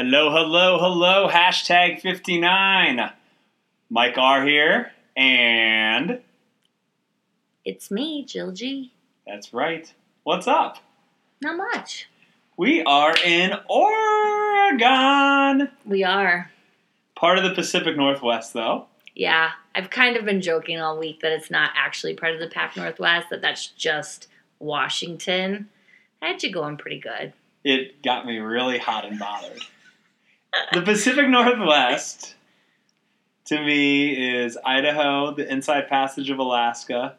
Hello, hello, hello. Hashtag 59. Mike R here. And It's me, Jill G. that's right. What's up? Not much. We are in Oregon. We are. Part of the Pacific Northwest, though. Yeah, I've kind of been joking all week that it's not actually part of the Pac Northwest, that that's just Washington. I had you going pretty good. It got me really hot and bothered. The Pacific Northwest, to me, is Idaho, the Inside Passage of Alaska,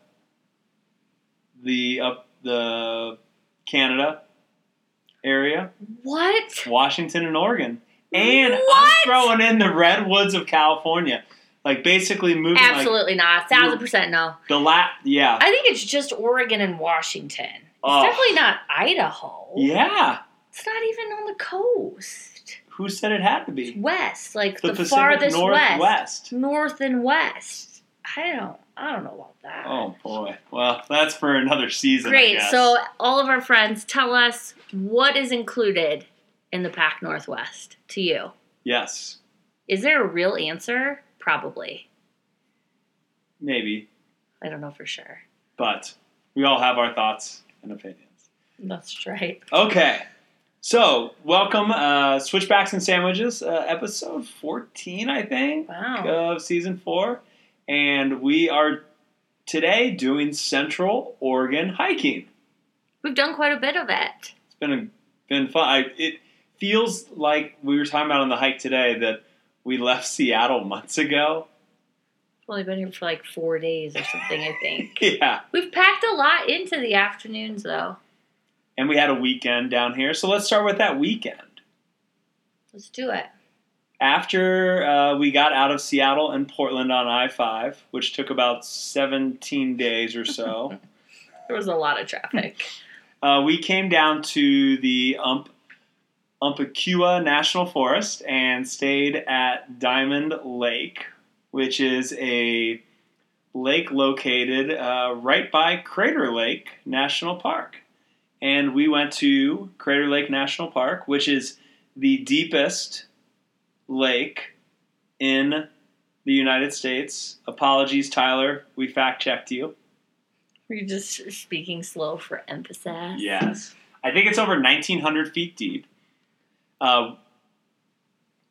the up the Canada area, What? Washington and Oregon, and I'm What? throwing in the redwoods of California. Like basically moving like Absolutely not. Thousand percent no. the lat. Yeah, I think it's just Oregon and Washington. It's Oh. definitely not Idaho. yeah. It's not even on the coast. Who said it had to be west, like the, the, farthest west. Northwest? North and west. I don't I don't know about that. Oh boy. Well, that's for another season. Great. So, all of our friends, tell us what is included in the Pac Northwest to you. yes, Is there a real answer? Probably. maybe, I don't know for sure. but we all have our thoughts and opinions. That's right. Okay. So, welcome, uh, Switchbacks and Sandwiches, uh, episode 14, I think, Wow. of season four. And we are today doing Central Oregon hiking. We've done quite a bit of it. It's been a, been fun. I, it feels like we were talking about on the hike today that we left Seattle months ago. We've only been here for like four days or something, I think. Yeah. We've packed a lot into the afternoons, though. And we had a weekend down here. So let's start with that weekend. Let's do it. After uh, we got out of Seattle and Portland on I 5, which took about 17 days or so, There was a lot of traffic. uh, we came down to the Ump, National Forest and stayed at Diamond Lake, which is a lake located uh, right by Crater Lake National Park. And we went to Crater Lake National Park, which is the deepest lake in the United States. Apologies, Tyler. We fact checked you. Were you just speaking slow for emphasis? Yes. I think it's over 1,900 feet deep. Uh,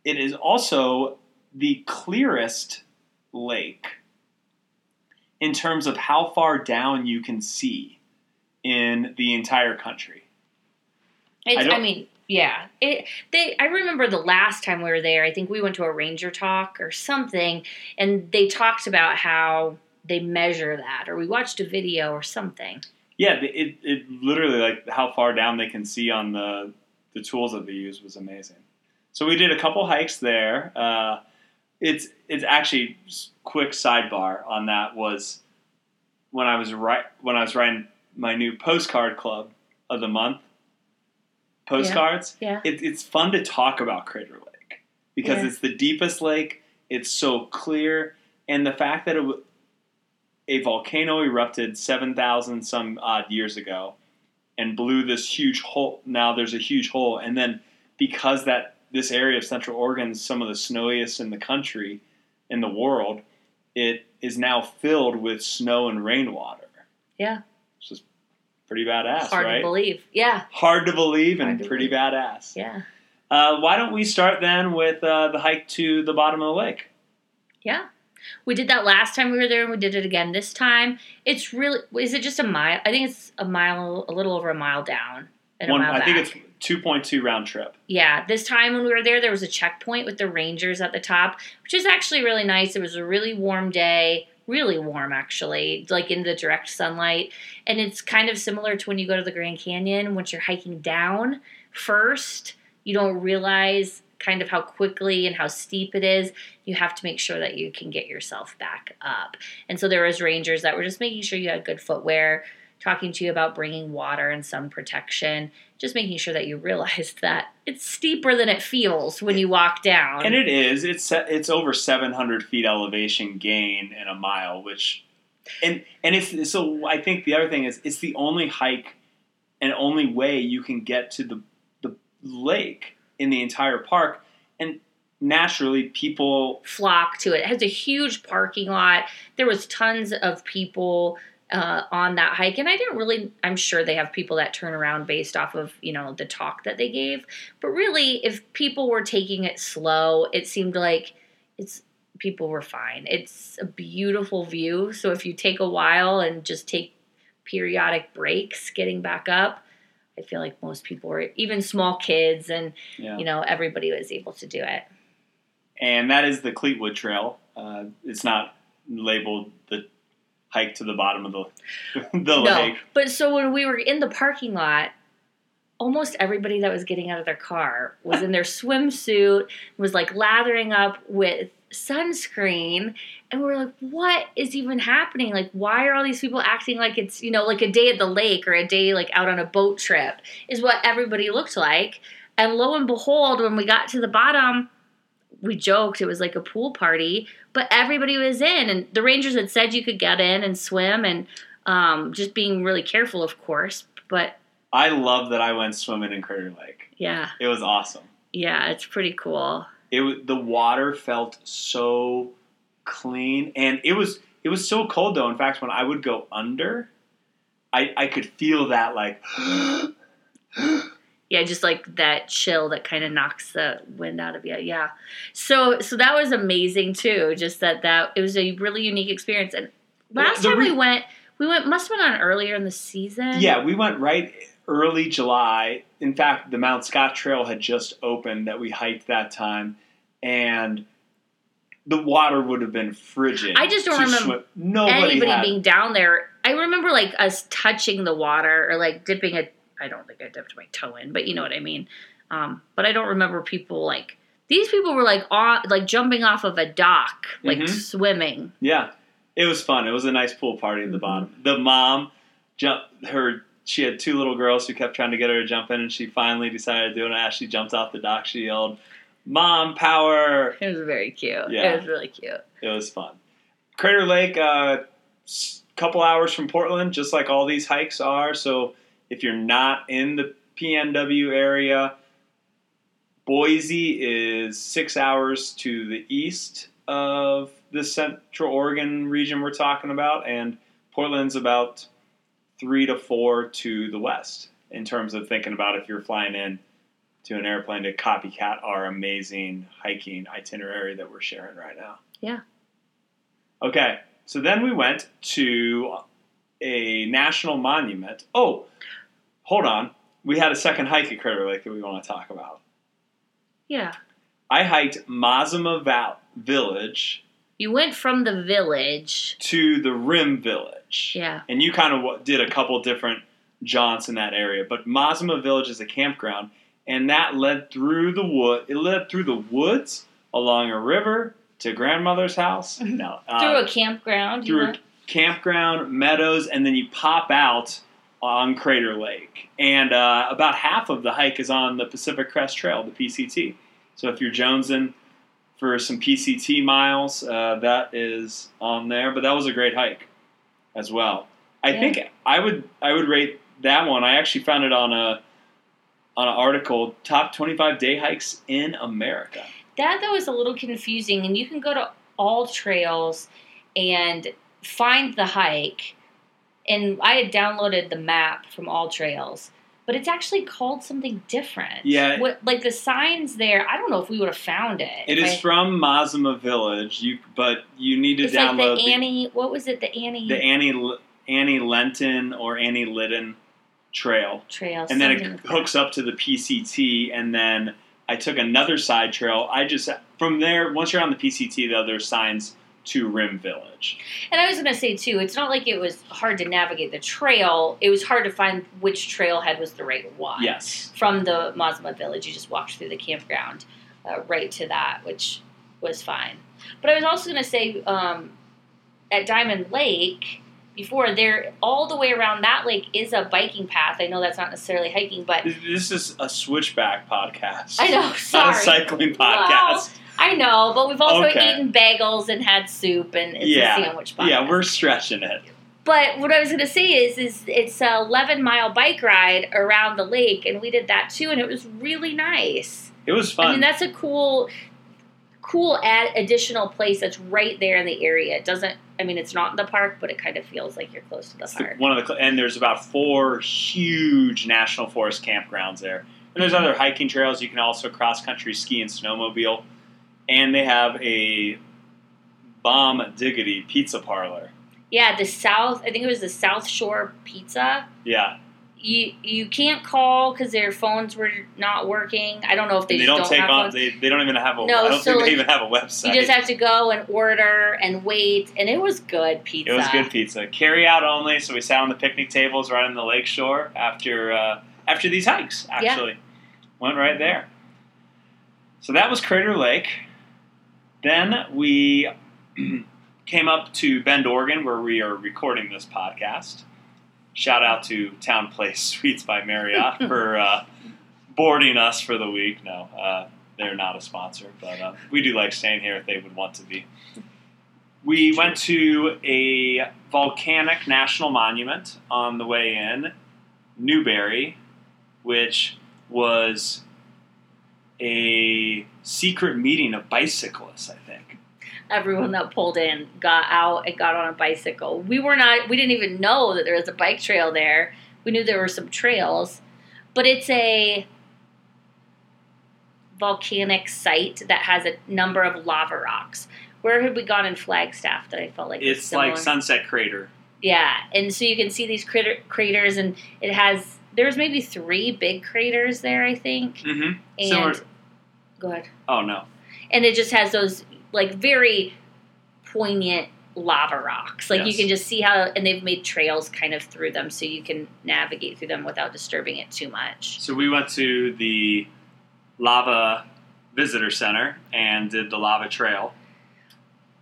it is also the clearest lake in terms of how far down you can see in the entire country. It's, I I, mean, yeah. It, they. I remember the last time we were there. I think we went to a ranger talk or something, and they talked about how they measure that, or we watched a video or something. Yeah, it, it literally like how far down they can see on the the tools that they use was amazing. So we did a couple hikes there. Uh, it's it's actually quick sidebar on that was when I was right when I was writing my new postcard club of the month postcards. Yeah. It, it's fun to talk about Crater Lake because Yeah. it's the deepest lake. It's so clear, and the fact that it, a volcano erupted seven thousand some odd years ago and blew this huge hole. Now there's a huge hole, and then because that this area of Central Oregon is some of the snowiest in the country, in the world, it is now filled with snow and rainwater. Yeah. Pretty badass, Hard right? to believe. Yeah. Hard to believe and to pretty believe. badass. Yeah. Uh, why don't we start then with uh, the hike to the bottom of the lake? Yeah. We did that last time we were there, and we did it again this time. It's really. Is it just a mile? I think it's a mile, a little over a mile down and One, a mile I back. think it's two point two round trip. Yeah, this time when we were there, there was a checkpoint with the rangers at the top, which is actually really nice. It was a really warm day, really warm actually, like in the direct sunlight. And it's kind of similar to when you go to the Grand Canyon. Once you're hiking down first, you don't realize kind of how quickly and how steep it is. You have to make sure that you can get yourself back up. And so there was rangers that were just making sure you had good footwear, talking to you about bringing water and sun protection just making sure that you realized that it's steeper than it feels when you walk down. And it is. It's it's over 700 feet elevation gain in a mile, which, and and it's so. I think the other thing is it's the only hike and only way you can get to the the lake in the entire park, and naturally people flock to it. It has a huge parking lot. There was tons of people uh, on that hike, and I didn't really. I'm sure they have people that turn around based off of you know the talk that they gave, but really, if people were taking it slow, it seemed like it's people were fine. It's a beautiful view, so if you take a while and just take periodic breaks getting back up. I feel like most people were, even small kids, and yeah. you know everybody was able to do it. and that is the Cleetwood Trail. Uh, it's not labeled the hike to the bottom of the the No, lake. but so when we were in the parking lot, almost everybody that was getting out of their car was in their swimsuit, was like lathering up with sunscreen, and we are like, "What is even happening? Like, why are all these people acting like it's you know like a day at the lake or a day like out on a boat trip?" Is what everybody looked like. And lo and behold, when we got to the bottom, we joked it was like a pool party, but everybody was in, and the rangers had said you could get in and swim, and um, just being really careful, of course. But I love that I went swimming in Crater Lake. yeah, It was awesome. yeah, it's pretty cool. It the water felt so clean, and it was it was so cold though. In fact, when I would go under, I I could feel that like. Yeah, just like that chill that kind of knocks the wind out of you. Yeah. So so that was amazing too. Just that that it was a really unique experience. And last The time re- we went, we went must have gone on earlier in the season. Yeah, we went right early July. In fact, the Mount Scott Trail had just opened that we hiked that time, and the water would have been frigid. I just don't remember. Nobody anybody had- being down there. I remember like us touching the water or like dipping a. I don't think I dipped my toe in, but you know what I mean. Um, but I don't remember people like these people were like on like jumping off of a dock, like Mhm. swimming. Yeah, it was fun. It was a nice pool party at the bottom. The mom jumped her. She had two little girls who kept trying to get her to jump in, and she finally decided to do it. And as she jumped off the dock, she yelled, "Mom, power!" It was very cute. Yeah. It was really cute. It was fun. Crater Lake, a couple hours from Portland, just like all these hikes are. So if you're not in the PNW area, Boise is six hours to the east of the Central Oregon region we're talking about, and Portland's about three to four to the west in terms of thinking about if you're flying in to an airplane to copycat our amazing hiking itinerary that we're sharing right now. Yeah. Okay, so then we went to a national monument. Oh, hold on. We had a second hike at Crater Lake that we want to talk about. Yeah. I hiked Mazama Val- Village You went from the village. to the Rim Village. Yeah. And you kind of did a couple different jaunts in that area. But Mazama Village is a campground, and that led through the wood. It led through the woods, along a river, to grandmother's house. No. uh, Through a campground. you through a campground, meadows, and then you pop out on Crater Lake. And uh, about half of the hike is on the Pacific Crest Trail, the PCT. So if you're jonesing for some PCT miles, uh, that is on there. But that was a great hike as well. I Yeah. think I would I would rate that one. I actually found it on a on an article top 25 day hikes in America. That though is a little confusing, and you can go to all trails and find the hike. And I had downloaded the map from all trails, but it's actually called something different. Yeah. what like the signs there? I don't know if we would have found it. It is I- from Mazama Village, you but you need to It's like download the Annie. What was it? The Annie the Annie Annie Lenton or Annie Litten trail, Trail. and then it like that. hooks up to the PCT, and then I took another side trail. I just from there once you're on the PCT, though, there's signs to Rim Village. And I was going to say too, it's not like it was hard to navigate the trail. It was hard to find which trailhead was the right one. Yes, From the Mazama village, you just walked through the campground uh, right to that, which was fine. But I was also going to say um, at Diamond Lake before there, all the way around that lake is a biking path. I know that's not necessarily hiking, but this is a switchback podcast. I know. Not a Sorry. cycling podcast. I know, but we've also Okay. eaten bagels and had soup, and it's Yeah. a sandwich podcast. yeah, we're stretching it. But what I was going to say is, is it's a 11 mile bike ride around the lake, and we did that too, and it was really nice. It was fun. I mean, that's a cool, cool add additional place that's right there in the area. It doesn't. I mean, it's not in the park, but it kind of feels like you're close to the It's park. one of the and there's about four huge national forest campgrounds there. And there's other hiking trails. You can also cross country ski and snowmobile. And they have a bomb diggity pizza parlor. Yeah, the South. I think it was the South Shore Pizza. Yeah, You you can't call because their phones were not working. I don't know if they, they, just don't, take have on. They, they don't even have a. No, I don't so, think they even have a website. You just have to go and order and wait, and it was good pizza. it was good pizza. Carry out only. So we sat on the picnic tables right on the lake shore after uh, after these hikes. Yeah. Actually, went right there. So that was Crater Lake. Then we came up to Bend, Oregon, where we are recording this podcast. Shout out to TownePlace Suites by Marriott for uh, boarding us for the week. No, uh, they're not a sponsor, but uh, we do like staying here if they would want to be. We went to a volcanic national monument on the way in, Newberry, which was a secret meeting of bicyclists, I think. Everyone that pulled in got out and got on a bicycle. We were not. We didn't even know that there was a bike trail there. We knew there were some trails, but it's a volcanic site that has a number of lava rocks. Where had we gone in Flagstaff that I felt like It's like? Sunset Crater. Yeah, and so you can see these crater, craters, and it has there's maybe three big craters there, I think. Mm-hmm. And Similar. Go ahead. Oh no. And it just has those like very poignant lava rocks. Like you can just see how, and they've made trails kind of through them, so you can navigate through them without disturbing it too much. So we went to the Lava Visitor Center and did the lava trail.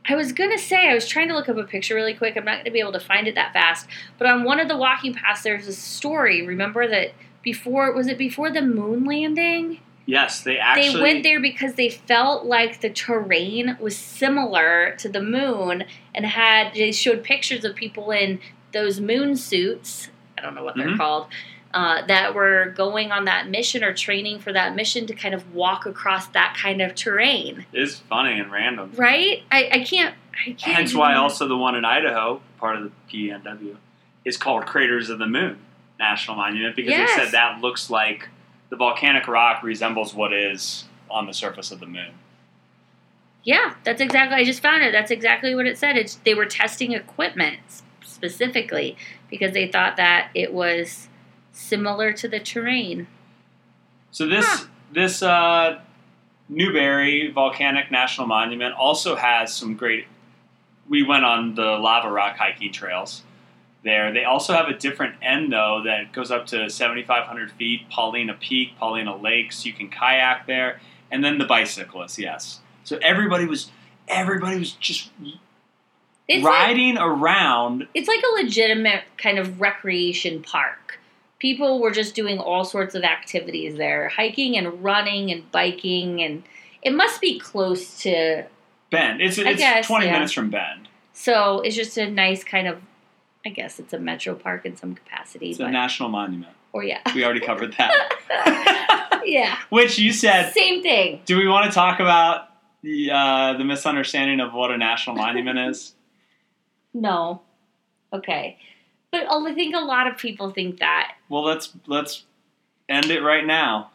I was gonna say I was trying to look up a picture really quick. I'm not gonna be able to find it that fast. But on one of the walking paths, there's a story. Remember that before was it before the moon landing? Yes, they actually they went there because they felt like the terrain was similar to the moon and had they showed pictures of people in those moon suits i don't know what they're Mhm. called uh, that were going on that mission or training for that mission to kind of walk across that kind of terrain It's funny and random. right i, I can't i can't Hence why also the one in Idaho, part of the PNW, is called Craters of the Moon National Monument because Yes. they said that looks like the volcanic rock resembles what is on the surface of the moon. yeah that's exactly i just found it that's exactly what it said it's they were testing equipment specifically because they thought that it was similar to the terrain So this Huh. this uh, Newberry Volcanic National Monument also has some great. We went on the lava rock hiking trails there. They also have a different end though that goes up to 7,500 feet. Paulina Peak, Paulina Lakes. You can kayak there, and then the bicyclists. Yes. So everybody was everybody was just It's like, riding around. it's like a legitimate kind of recreation park. People were just doing all sorts of activities there, hiking and running and biking, and it must be close to. Bend. It's it's guess, 20 yeah. minutes from Bend. So it's just a nice kind of. I guess it's a metro park in some capacity, It's a national monument. or yeah, We already covered that. yeah, Which you said same thing. Do we want to talk about the uh, the misunderstanding of what a national monument is? No, okay, but I think a lot of people think that. Well, let's let's end it right now.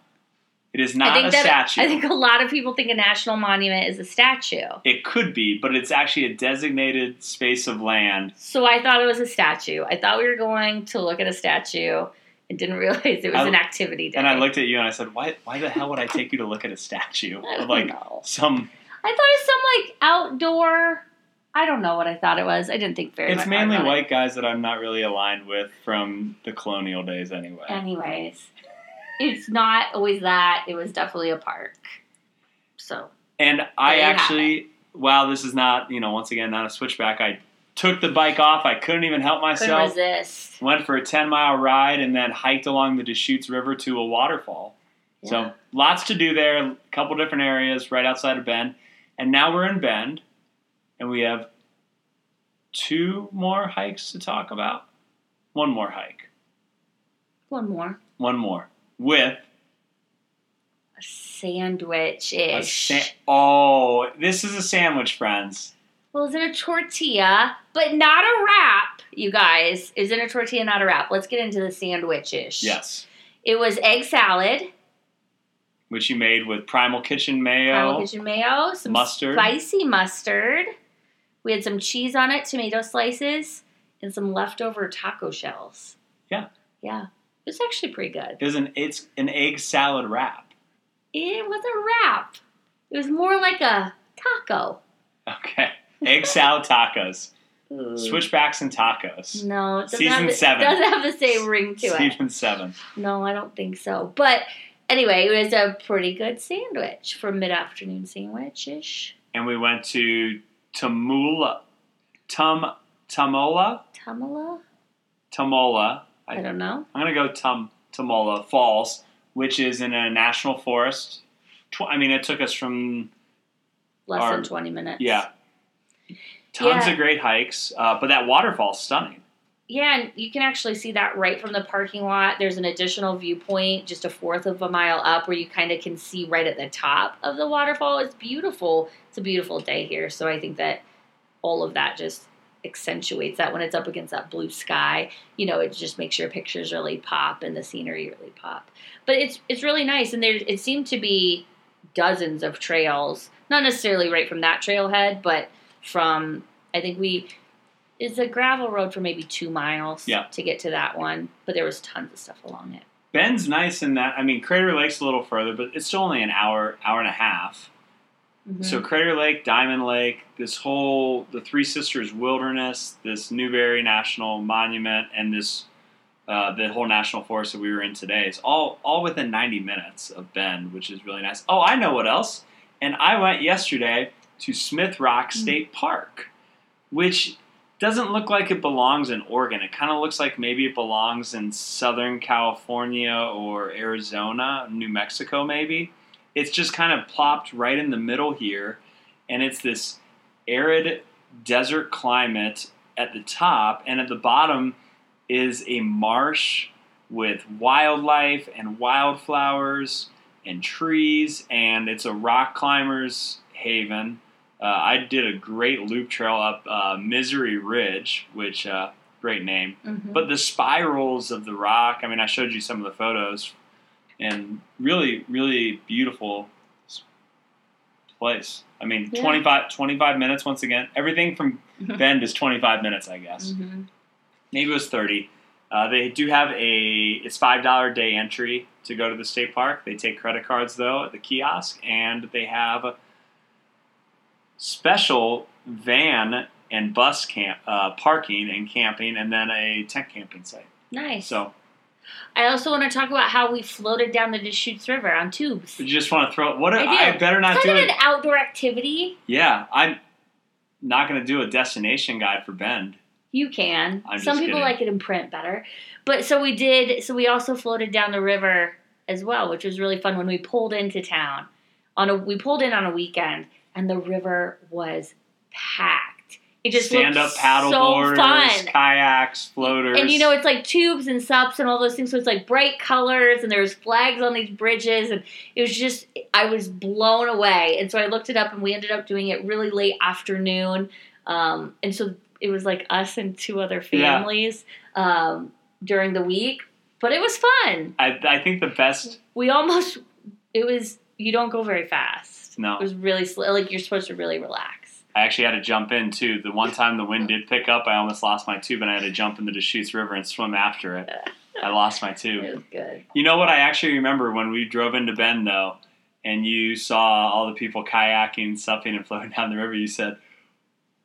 It is not a that statue. I think a lot of people think a national monument is a statue. it could be, but it's actually a designated space of land. So I thought it was a statue. I thought we were going to look at a statue and didn't realize it was I- an activity day. And I looked at you and I said, "Why? Why the hell would I take you to look at a statue I of like know. some?" I thought it was some like outdoor. I don't know what I thought it was. I didn't think very It's much mainly about it. white guys that I'm not really aligned with from the colonial days, anyway. Anyways, it's not always that. It was definitely a park. So And I There you have actually, wow, this is not, you know, once again, not a switchback. I took the bike off. I couldn't even help couldn't myself. resist. Went for a 10 mile ride and then hiked along the Deschutes River to a waterfall. Yeah. So lots to do there, a couple different areas right outside of Bend. And now we're in Bend and we have two more hikes to talk about. One more hike. One more. One more with a sandwich ish. sa- oh, this is a sandwich, friends. well, is it a tortilla, but not a wrap, you guys. Is it a tortilla, not a wrap. Let's get into the sandwich ish. Yes. It was egg salad, Which you made with Primal Kitchen mayo. Primal Kitchen mayo, some Mustard. spicy mustard. We had some cheese on it, tomato slices, and some leftover taco shells. Yeah. Yeah. It was actually pretty good. It was an it's an egg salad wrap. It was a wrap. It was more like a taco. Okay. Egg salad tacos. Ooh. Switchbacks and tacos. No, it Season the, seven. doesn't have the same ring to it. Season seven. No, I don't think so. But anyway, it was a pretty good sandwich for mid afternoon sandwich ish. And we went to Tamula Tum Tamola? Tamala? Tamola. I, I, don't know. I'm gonna go Tum Tamola Falls, which is in a national forest. Tw- I mean, it took us from Less Our- than 20 minutes. yeah, tons Yeah. of great hikes. Uh, but that waterfall's stunning. Yeah, and you can actually see that right from the parking lot. There's an additional viewpoint just a fourth of a mile up where you kind of can see right at the top of the waterfall. It's beautiful. It's a beautiful day here. So I think that all of that just accentuates that when it's up against that blue sky. You know, it just makes your pictures really pop and the scenery really pop. But it's it's really nice and there it seemed to be dozens of trails. Not necessarily right from that trailhead, but from I think we it's a gravel road for maybe two miles Yeah. to get to that one, but there was tons of stuff along it. Bend's nice in that. I mean, Crater Lake's a little further, but it's still only an hour, hour and a half. Mhm. So Crater Lake, Diamond Lake, this whole the Three Sisters Wilderness, this Newberry National Monument, and this uh, the whole national forest that we were in today is all all within 90 minutes of Bend, which is really nice. Oh, I know what else. And I went yesterday to Smith Rock Mm. State Park, which doesn't look like it belongs in Oregon. It kind of looks like maybe it belongs in Southern California or Arizona, New Mexico, maybe. It's just kind of plopped right in the middle here, and it's this arid desert climate at the top, and at the bottom is a marsh with wildlife and wildflowers and trees, and it's a rock climber's haven. Uh, I did a great loop trail up uh, Misery Ridge, which uh, great name. Mhm. But the spirals of the rock, I mean, I showed you some of the photos, and really, really beautiful place. I mean, Yeah. 25, 25 minutes once again. Everything from Bend is 25 minutes, I guess. Mhm. Maybe it was 30. Uh, they do have a, it's $5 day entry to go to the state park. They take credit cards, though, at the kiosk, and they have a special van and bus camp uh, parking and camping, and then a tent camping site. Nice. So I also want to talk about how we floated down the Deschutes River on tubes. you just want to throw what? I I, better not It's do kind of it. an outdoor activity. Yeah, I'm not going to do a destination guide for Bend. You can. I'm Some people kidding. like it in print better. But so we did, so we also floated down the river as well, which was really fun when we pulled into town. On a we pulled in on a weekend and the river was packed. It just Stand up paddle so boarders, fun. kayaks, floaters. And you know, it's like tubes and sups and all those things. So it's like bright colors and there's flags on these bridges. And it was just, I was blown away. And so I looked it up and we ended up doing it really late afternoon. Um, and so it was like us and two other Yeah. families um, during the week. But it was fun. I, I think the best. We almost, it was, you don't go very fast. No. It was really slow. Like you're supposed to really relax. I actually had to jump in too. The one time the wind did pick up, I almost lost my tube, and I had to jump in the Deschutes River and swim after it. I lost my tube. It was good. You know what I actually remember when we drove into Bend though, and you saw all the people kayaking, supping, and floating down the river. You said,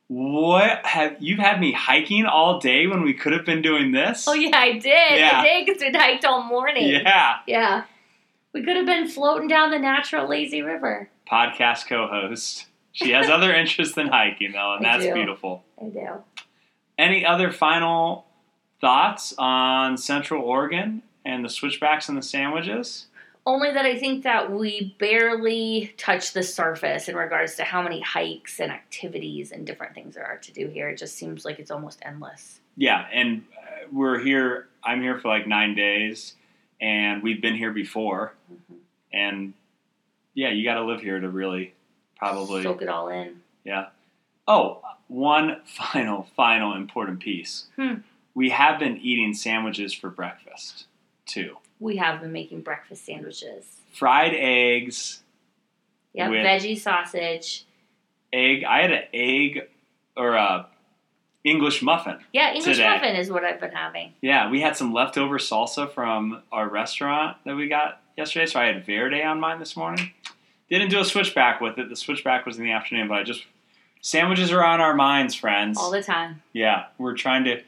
"What have you had me hiking all day when we could have been doing this?" Oh, yeah, I did. Yeah. I did because we hiked all morning. Yeah. Yeah. We could have been floating down the natural lazy river. Podcast co-host. She has other interests than hiking though, and that's beautiful. I do. Any other final thoughts on Central Oregon and the switchbacks and the sandwiches? Only that I think that we barely touch the surface in regards to how many hikes and activities and different things there are to do here. It just seems like it's almost endless. Yeah, and uh, we're here. I'm here for like nine days, and we've been here before, Mhm. and yeah, you got to live here to really probably. soak it all in. Yeah. Oh, one final, final important piece. Hmm. We have been eating sandwiches for breakfast too. We have been making breakfast sandwiches. Fried eggs, Yep, With- veggie sausage. egg. I had an egg or a English muffin. Yeah, English Today. muffin is what I've been having. Yeah, we had some leftover salsa from our restaurant that we got yesterday, so I had Verde on mine this morning. Didn't do a switchback with it. The switchback was in the afternoon, but I just sandwiches are on our minds, friends. All the time. yeah, we're trying to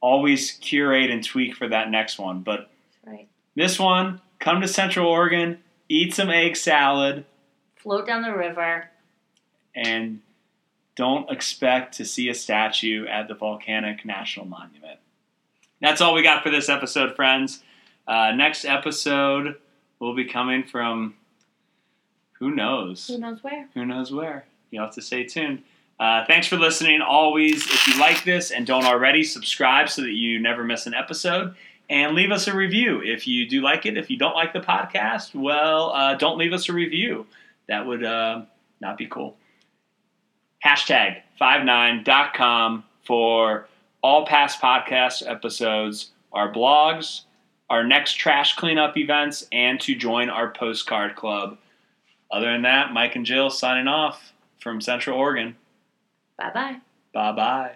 always curate and tweak for that next one. But Right. this one, come to Central Oregon, eat some egg salad, Float down the river. and don't expect to see a statue at the Volcanic National Monument. That's all we got for this episode, friends. Uh, next episode will be coming from who knows? Who knows where? Who knows where? You'll have to stay tuned. Uh, thanks for listening. Always, if you like this and don't already, subscribe so that you never miss an episode. And leave us a review if you do like it. If you don't like the podcast, well, uh, don't leave us a review. That would uh, not be cool. Hashtag 59.com for all past podcast episodes, our blogs, our next trash cleanup events, and to join our postcard club. Other than that, Mike and Jill signing off from Central Oregon. Bye bye. Bye bye.